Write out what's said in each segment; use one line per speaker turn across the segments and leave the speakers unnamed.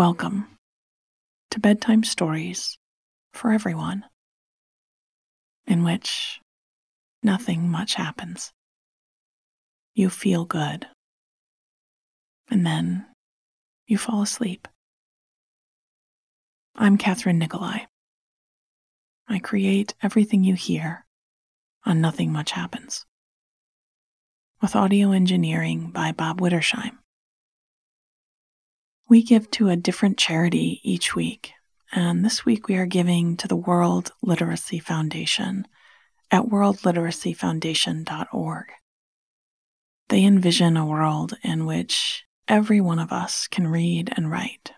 Welcome to bedtime stories for everyone, in which nothing much happens. You feel good, and then you fall asleep. I'm Kathryn Nicolai. I create everything you hear on Nothing Much Happens, with audio engineering by Bob Wittersheim. We give to a different charity each week, and this week we are giving to the World Literacy Foundation at worldliteracyfoundation.org. They envision a world in which every one of us can read and write,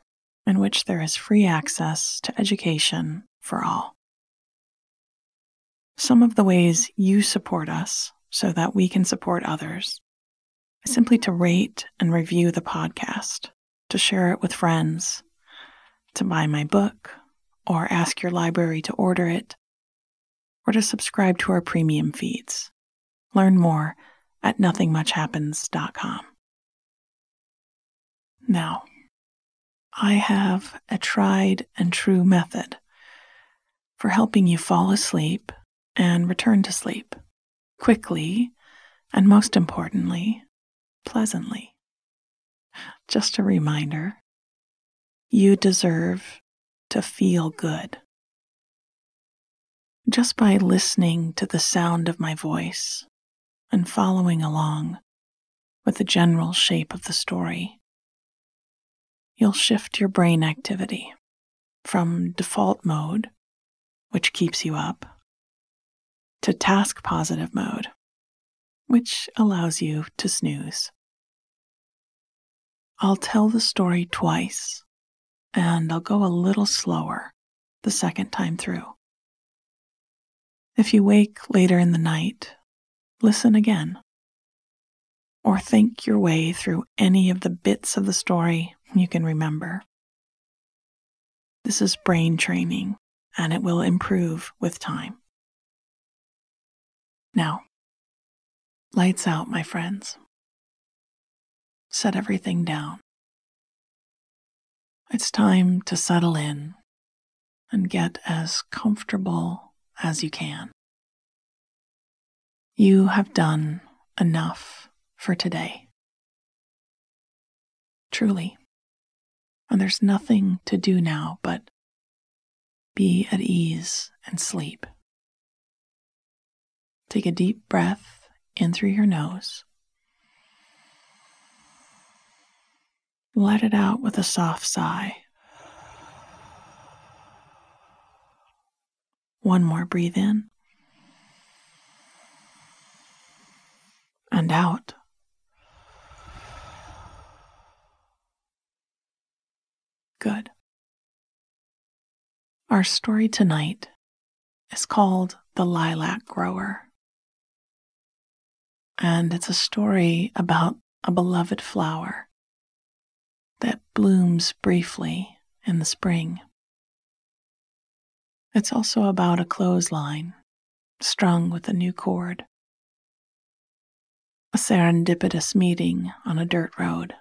in which there is free access to education for all. Some of the ways you support us so that we can support others is simply to rate and review the podcast to share it with friends, to buy my book, or ask your library to order it, or to subscribe to our premium feeds. Learn more at nothingmuchhappens.com. Now, I have a tried and true method for helping you fall asleep and return to sleep quickly and, most importantly, pleasantly. Just a reminder you deserve to feel good. Just by listening to the sound of my voice and following along with the general shape of the story, you'll shift your brain activity from default mode, which keeps you up, to task positive mode, which allows you to snooze. I'll tell the story twice, and I'll go a little slower the second time through. If you wake later in the night, listen again. Or think your way through any of the bits of the story you can remember. This is brain training, and it will improve with time. Now, lights out, my friends set everything down. It's time to settle in and get as comfortable as you can. You have done enough for today. Truly. And there's nothing to do now but be at ease and sleep. Take a deep breath in through your nose Let it out with a soft sigh. One more breathe in and out. Good. Our story tonight is called The Lilac Grower. And it's a story about a beloved flower that blooms briefly in the spring. It's also about a clothesline strung with a new cord, a serendipitous meeting on a dirt road,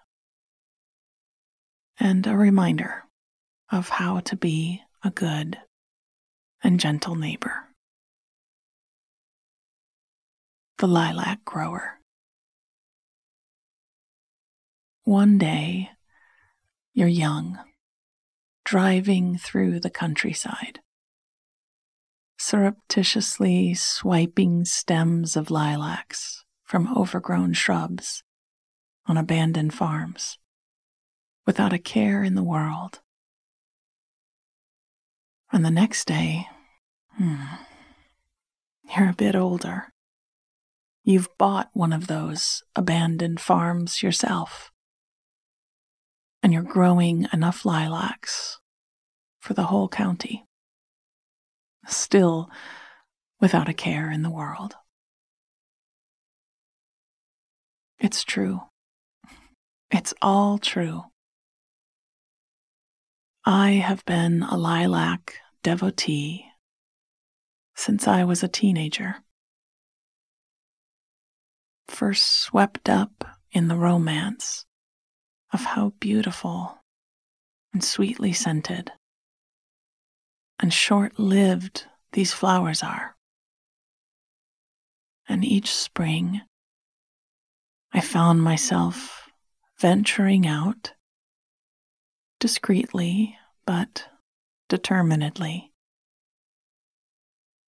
and a reminder of how to be a good and gentle neighbor. The Lilac Grower. One day, you're young, driving through the countryside, surreptitiously swiping stems of lilacs from overgrown shrubs on abandoned farms, without a care in the world. And the next day, hmm, you're a bit older. You've bought one of those abandoned farms yourself and you're growing enough lilacs for the whole county. Still without a care in the world. It's true. It's all true. I have been a lilac devotee since I was a teenager. First swept up in the romance of how beautiful and sweetly scented. And short lived these flowers are. And each spring, I found myself venturing out discreetly but determinedly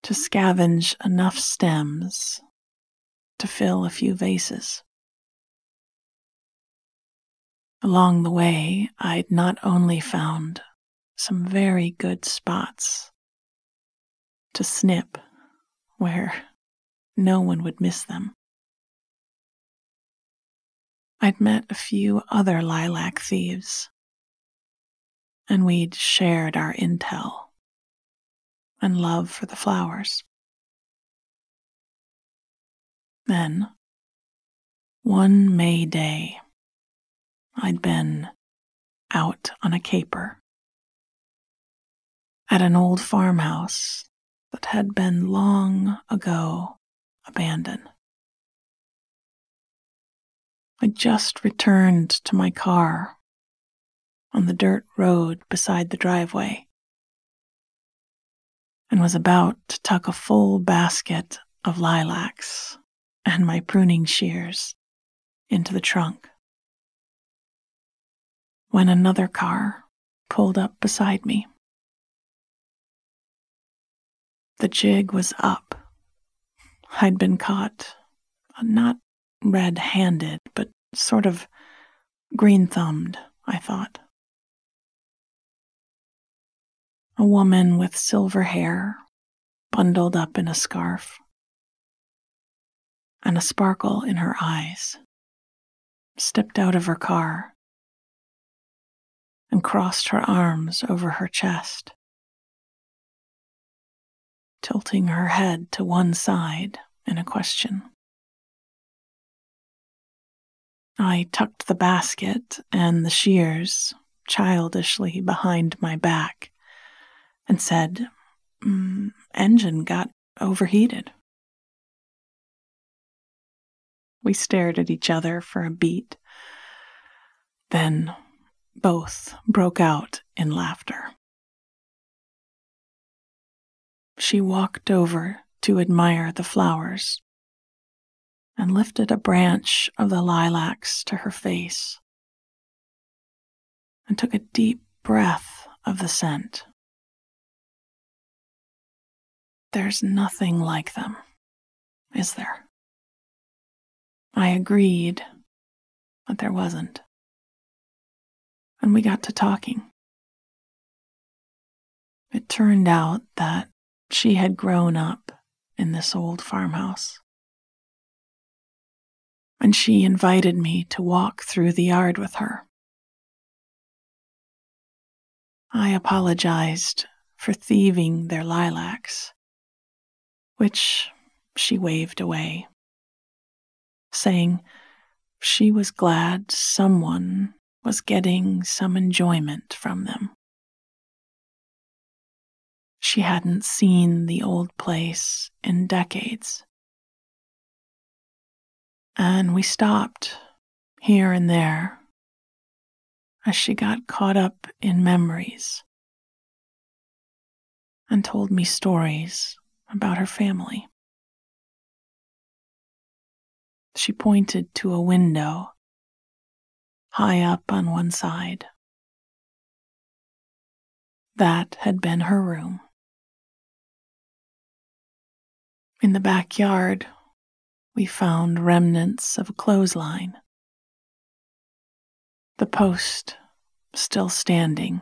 to scavenge enough stems to fill a few vases. Along the way, I'd not only found some very good spots to snip where no one would miss them. I'd met a few other lilac thieves, and we'd shared our intel and love for the flowers. Then, one May day, I'd been out on a caper at an old farmhouse that had been long ago abandoned. I just returned to my car on the dirt road beside the driveway and was about to tuck a full basket of lilacs and my pruning shears into the trunk when another car pulled up beside me. The jig was up. I'd been caught, uh, not red handed, but sort of green thumbed, I thought. A woman with silver hair, bundled up in a scarf, and a sparkle in her eyes, stepped out of her car and crossed her arms over her chest tilting her head to one side in a question. I tucked the basket and the shears childishly behind my back and said, mm, Engine got overheated. We stared at each other for a beat, then both broke out in laughter. She walked over to admire the flowers and lifted a branch of the lilacs to her face and took a deep breath of the scent. There's nothing like them, is there? I agreed, but there wasn't. And we got to talking. It turned out that she had grown up in this old farmhouse. And she invited me to walk through the yard with her. I apologized for thieving their lilacs, which she waved away, saying she was glad someone was getting some enjoyment from them. She hadn't seen the old place in decades. And we stopped here and there as she got caught up in memories and told me stories about her family. She pointed to a window high up on one side. That had been her room. In the backyard, we found remnants of a clothesline. The post still standing,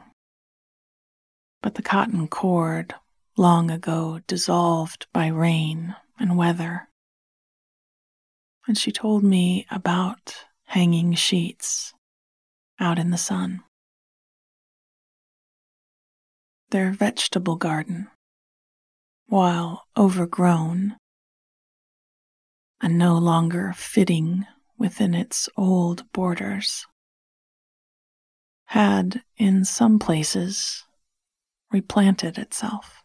but the cotton cord long ago dissolved by rain and weather. And she told me about hanging sheets out in the sun. Their vegetable garden while overgrown and no longer fitting within its old borders, had in some places replanted itself.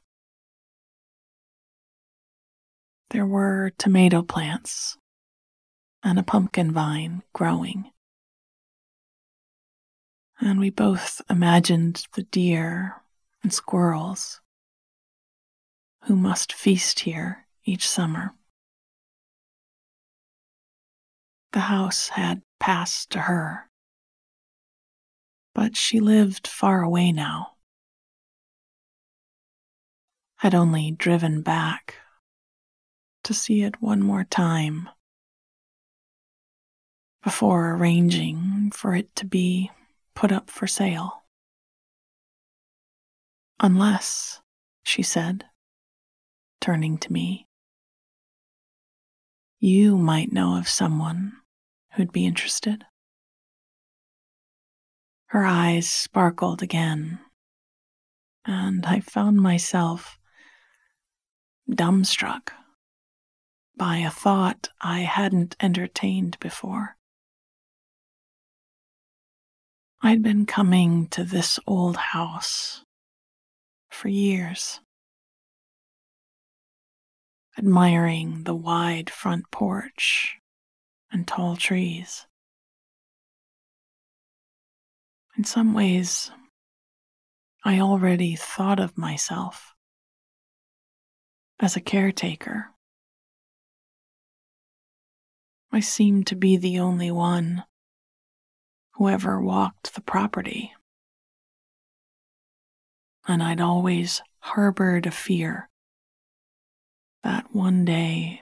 There were tomato plants and a pumpkin vine growing. And we both imagined the deer and squirrels who must feast here each summer. The house had passed to her, but she lived far away now. Had only driven back to see it one more time before arranging for it to be put up for sale. Unless, she said, turning to me, you might know of someone who'd be interested. Her eyes sparkled again, and I found myself dumbstruck by a thought I hadn't entertained before. I'd been coming to this old house for years, admiring the wide front porch and tall trees. In some ways, I already thought of myself as a caretaker. I seemed to be the only one who ever walked the property. And I'd always harbored a fear that one day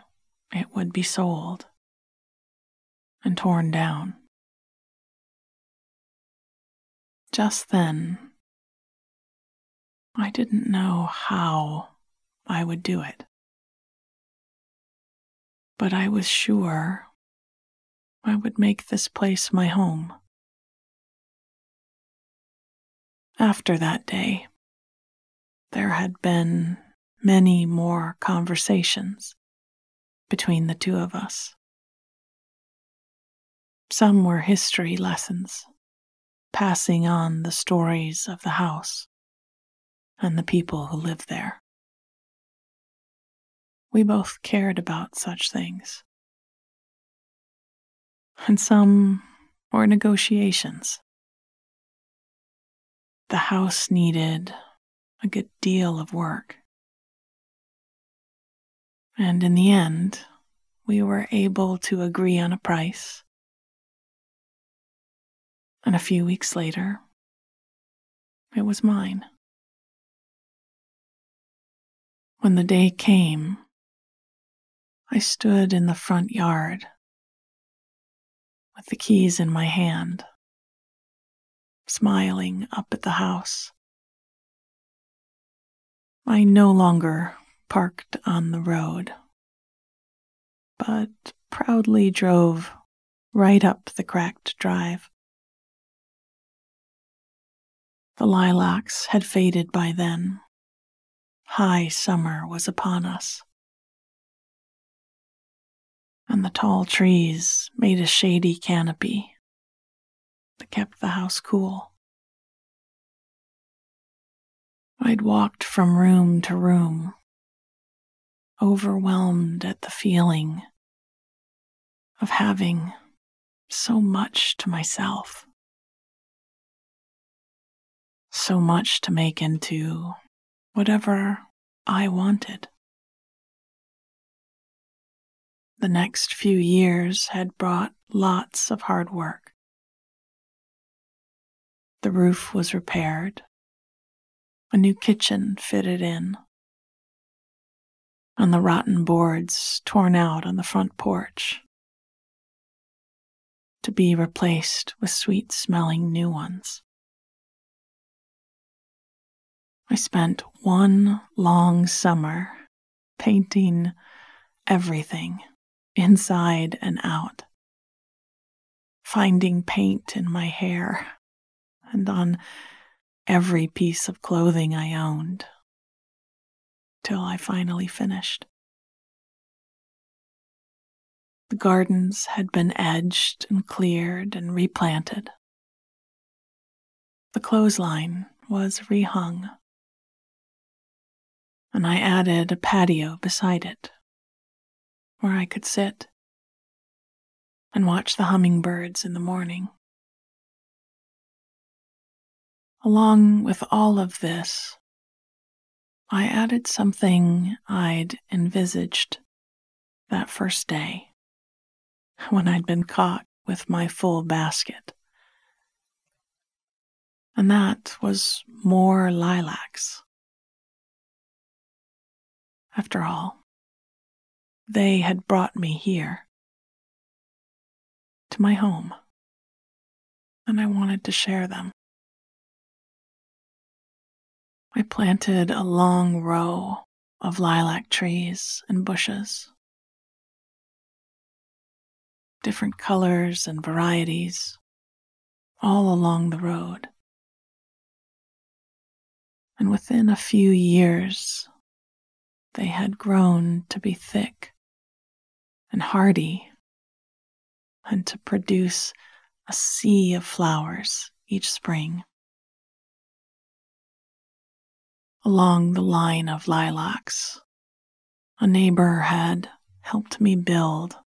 it would be sold and torn down. Just then, I didn't know how I would do it. But I was sure I would make this place my home. After that day, there had been many more conversations between the two of us. Some were history lessons, passing on the stories of the house and the people who lived there. We both cared about such things. And some were negotiations the house needed a good deal of work. And in the end, we were able to agree on a price. And a few weeks later, it was mine. When the day came, I stood in the front yard with the keys in my hand smiling up at the house. I no longer parked on the road, but proudly drove right up the cracked drive. The lilacs had faded by then. High summer was upon us. And the tall trees made a shady canopy that kept the house cool. I'd walked from room to room, overwhelmed at the feeling of having so much to myself, so much to make into whatever I wanted. The next few years had brought lots of hard work. The roof was repaired, a new kitchen fitted in, and the rotten boards torn out on the front porch. To be replaced with sweet smelling new ones. I spent one long summer painting everything inside and out, finding paint in my hair and on every piece of clothing I owned till I finally finished. The gardens had been edged and cleared and replanted. The clothesline was rehung, and I added a patio beside it where I could sit and watch the hummingbirds in the morning Along with all of this, I added something I'd envisaged that first day when I'd been caught with my full basket. And that was more lilacs. After all, they had brought me here to my home, and I wanted to share them. I planted a long row of lilac trees and bushes, different colors and varieties, all along the road. And within a few years, they had grown to be thick and hardy and to produce a sea of flowers each spring. Along the line of lilacs, a neighbor had helped me build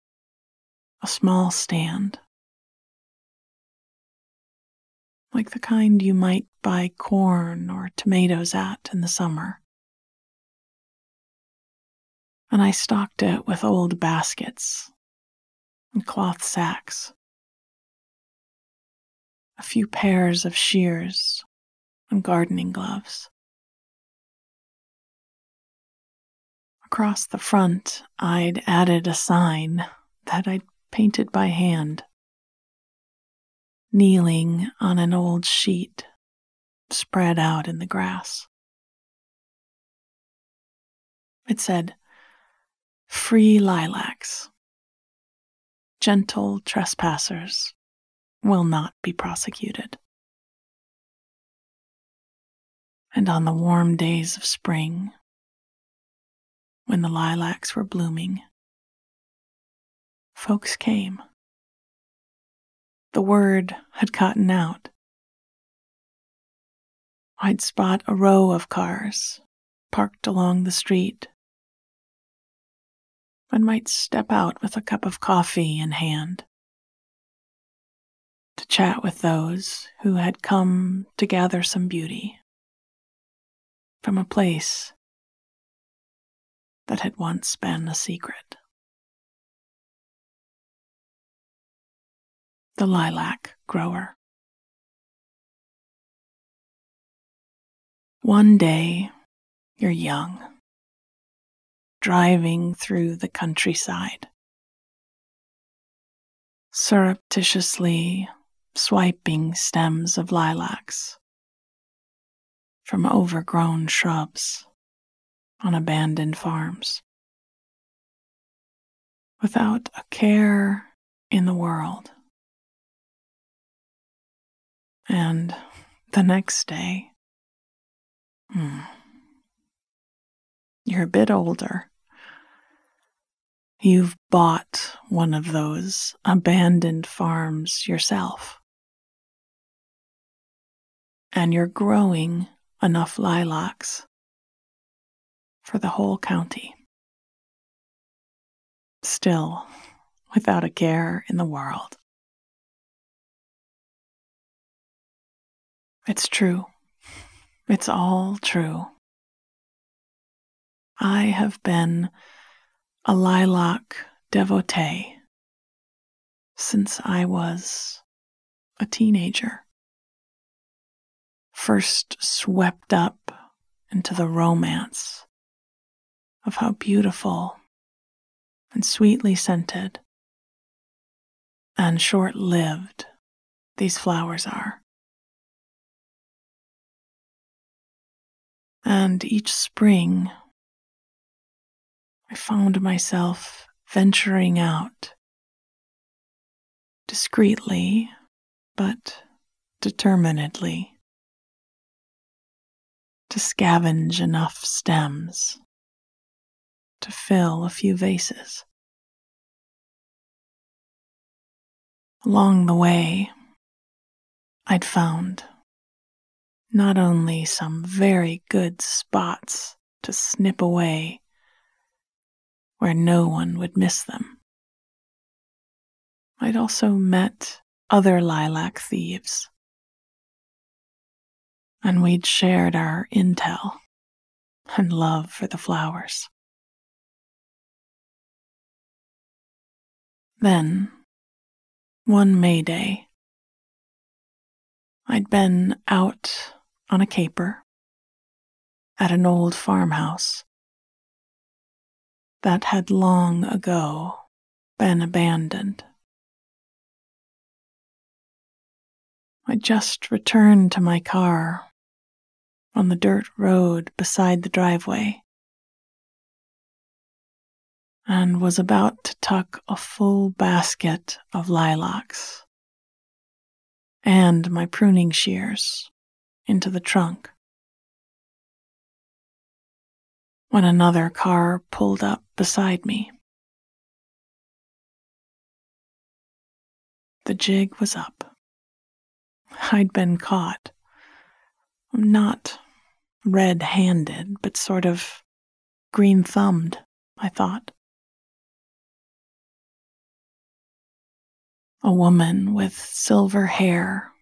a small stand, like the kind you might buy corn or tomatoes at in the summer. And I stocked it with old baskets and cloth sacks, a few pairs of shears and gardening gloves. Across the front, I'd added a sign that I'd painted by hand, kneeling on an old sheet spread out in the grass. It said, Free lilacs. Gentle trespassers will not be prosecuted. And on the warm days of spring, when the lilacs were blooming, folks came. The word had gotten out. I'd spot a row of cars parked along the street and might step out with a cup of coffee in hand to chat with those who had come to gather some beauty from a place that had once been a secret. The Lilac Grower. One day, you're young, driving through the countryside, surreptitiously swiping stems of lilacs from overgrown shrubs on abandoned farms, without a care in the world. And the next day, Hmm. You're a bit older. You've bought one of those abandoned farms yourself. And you're growing enough lilacs for the whole county. Still, without a care in the world. It's true. It's all true. I have been a lilac devotee since I was a teenager. First swept up into the romance of how beautiful and sweetly scented and short lived these flowers are. And each spring, I found myself venturing out discreetly but determinedly to scavenge enough stems to fill a few vases. Along the way, I'd found not only some very good spots to snip away where no one would miss them. I'd also met other lilac thieves. and we'd shared our intel and love for the flowers. Then, one May Day, I'd been out on a caper at an old farmhouse that had long ago been abandoned. I just returned to my car on the dirt road beside the driveway and was about to tuck a full basket of lilacs and my pruning shears into the trunk when another car pulled up beside me. The jig was up. I'd been caught. Not red handed, but sort of green thumbed, I thought. A woman with silver hair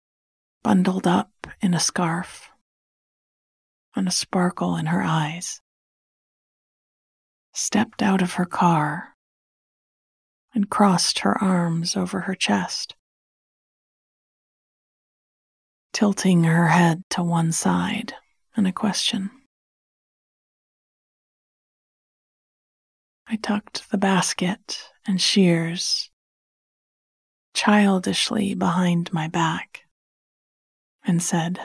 bundled up in a scarf and a sparkle in her eyes stepped out of her car and crossed her arms over her chest, tilting her head to one side in a question. I tucked the basket and shears childishly behind my back and said,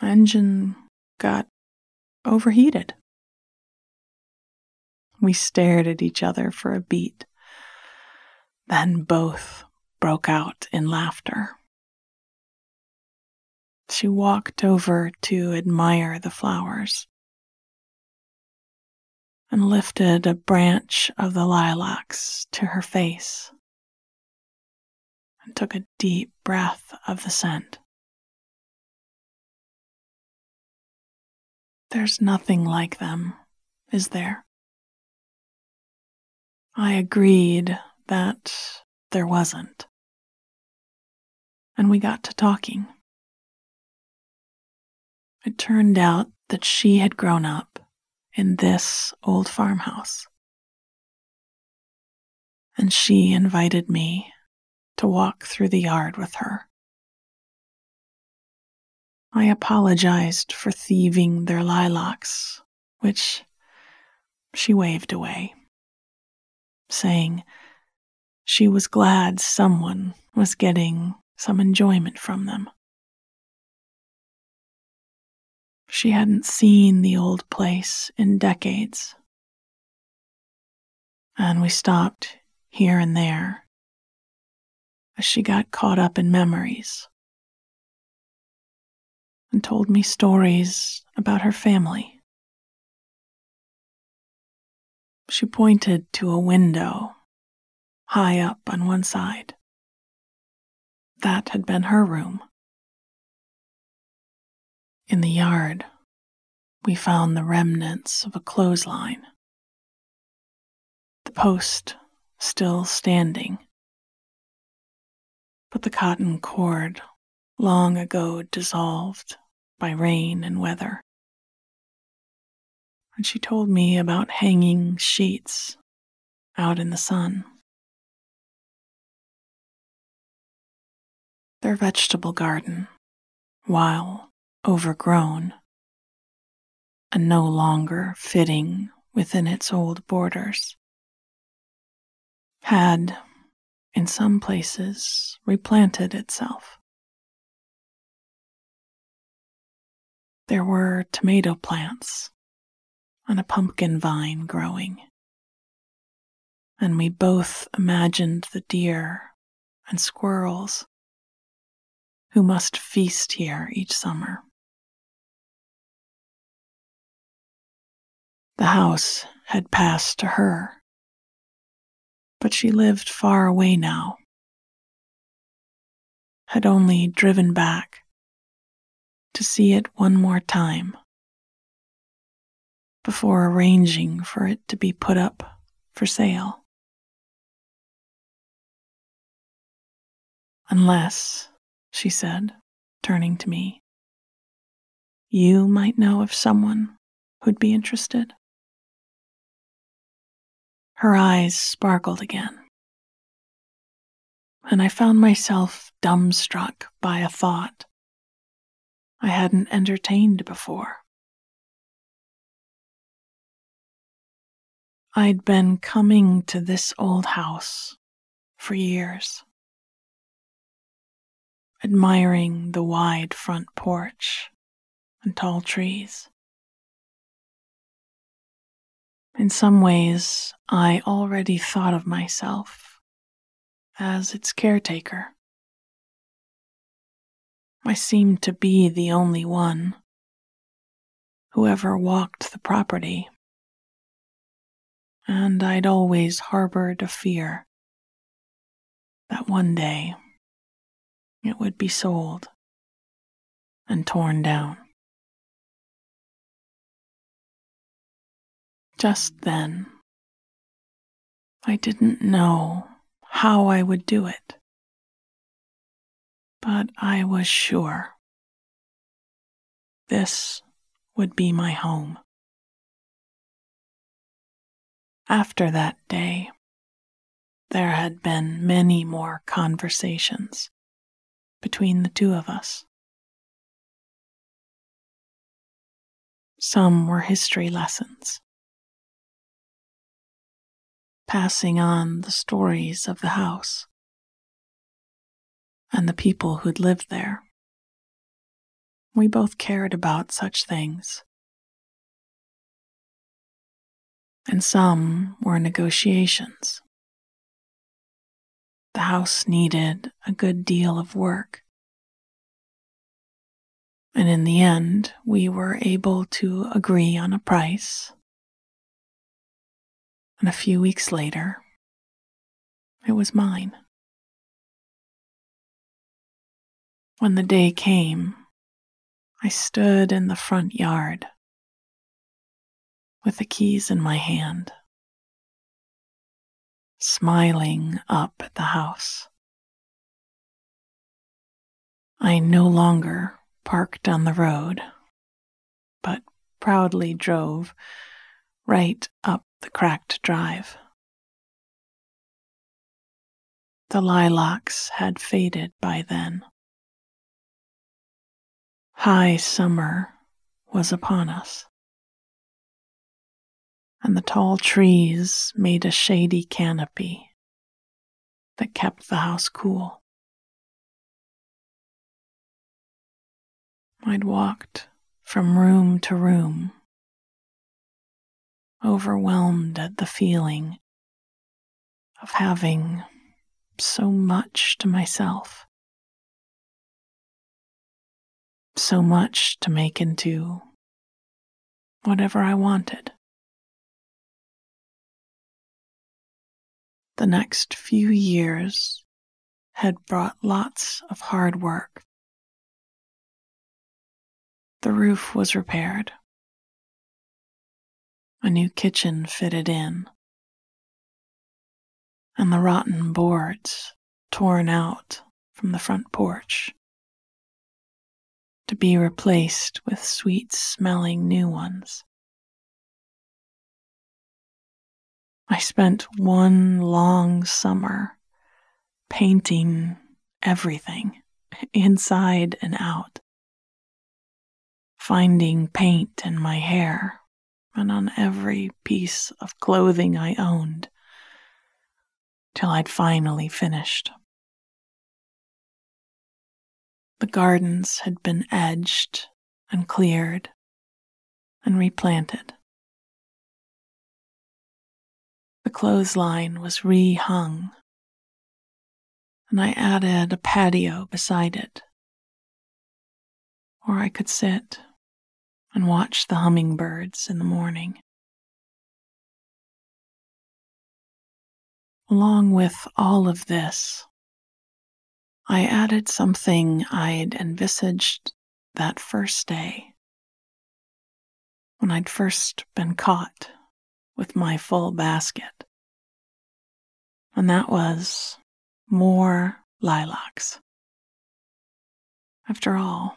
Engine got overheated. We stared at each other for a beat, then both broke out in laughter. She walked over to admire the flowers and lifted a branch of the lilacs to her face and took a deep breath of the scent. There's nothing like them, is there? I agreed that there wasn't. And we got to talking. It turned out that she had grown up in this old farmhouse. And she invited me to walk through the yard with her. I apologized for thieving their lilacs, which she waved away saying she was glad someone was getting some enjoyment from them. She hadn't seen the old place in decades. And we stopped here and there as she got caught up in memories and told me stories about her family. She pointed to a window high up on one side. That had been her room. In the yard, we found the remnants of a clothesline. The post still standing, but the cotton cord long ago dissolved by rain and weather and she told me about hanging sheets out in the sun. Their vegetable garden, while overgrown and no longer fitting within its old borders, had, in some places, replanted itself. There were tomato plants on a pumpkin vine growing. And we both imagined the deer and squirrels who must feast here each summer. The house had passed to her, but she lived far away now, had only driven back to see it one more time before arranging for it to be put up for sale. Unless, she said, turning to me, you might know of someone who'd be interested? Her eyes sparkled again, and I found myself dumbstruck by a thought I hadn't entertained before. I'd been coming to this old house for years, admiring the wide front porch and tall trees. In some ways, I already thought of myself as its caretaker. I seemed to be the only one who ever walked the property, and I'd always harbored a fear that one day it would be sold and torn down. Just then, I didn't know how I would do it, but I was sure this would be my home. After that day, there had been many more conversations between the two of us. Some were history lessons, passing on the stories of the house and the people who'd lived there. We both cared about such things. And some were negotiations. The house needed a good deal of work. And in the end, we were able to agree on a price. And a few weeks later, it was mine. When the day came, I stood in the front yard with the keys in my hand smiling up at the house. I no longer parked on the road, but proudly drove right up the cracked drive. The lilacs had faded by then. High summer was upon us and the tall trees made a shady canopy that kept the house cool. I'd walked from room to room, overwhelmed at the feeling of having so much to myself, so much to make into whatever I wanted. The next few years had brought lots of hard work. The roof was repaired, a new kitchen fitted in, and the rotten boards torn out from the front porch to be replaced with sweet smelling new ones. I spent one long summer painting everything, inside and out, finding paint in my hair and on every piece of clothing I owned till I'd finally finished. The gardens had been edged and cleared and replanted. The clothesline was rehung, and I added a patio beside it, where I could sit and watch the hummingbirds in the morning. Along with all of this, I added something I'd envisaged that first day when I'd first been caught with my full basket. And that was more lilacs. After all,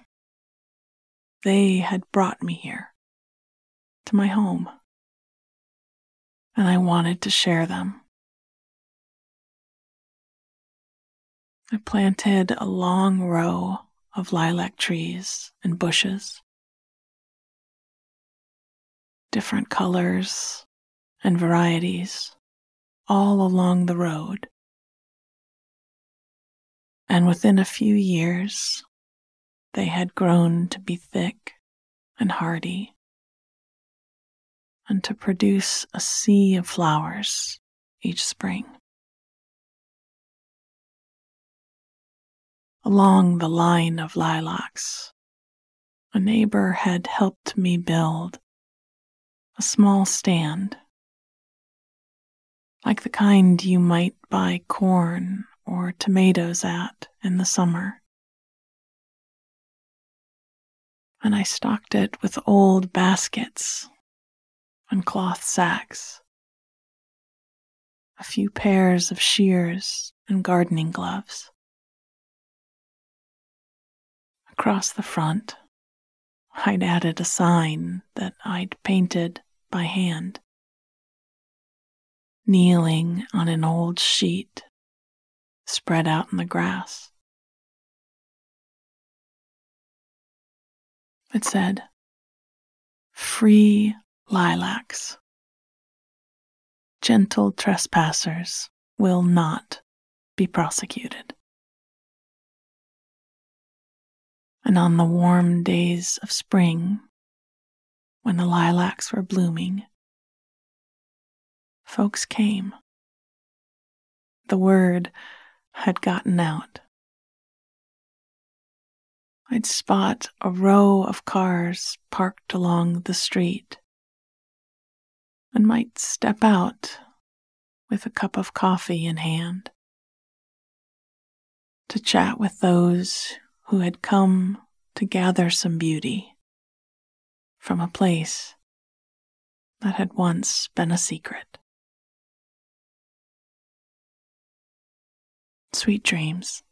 they had brought me here, to my home, and I wanted to share them. I planted a long row of lilac trees and bushes, different colors and varieties, all along the road. And within a few years, they had grown to be thick and hardy, and to produce a sea of flowers each spring. Along the line of lilacs, a neighbor had helped me build a small stand, like the kind you might buy corn or tomatoes at in the summer. And I stocked it with old baskets and cloth sacks, a few pairs of shears and gardening gloves. Across the front, I'd added a sign that I'd painted by hand. Kneeling on an old sheet spread out in the grass. It said, Free lilacs. Gentle trespassers will not be prosecuted. And on the warm days of spring, when the lilacs were blooming, folks came. The word had gotten out. I'd spot a row of cars parked along the street and might step out with a cup of coffee in hand to chat with those who had come to gather some beauty from a place that had once been a secret. Sweet dreams.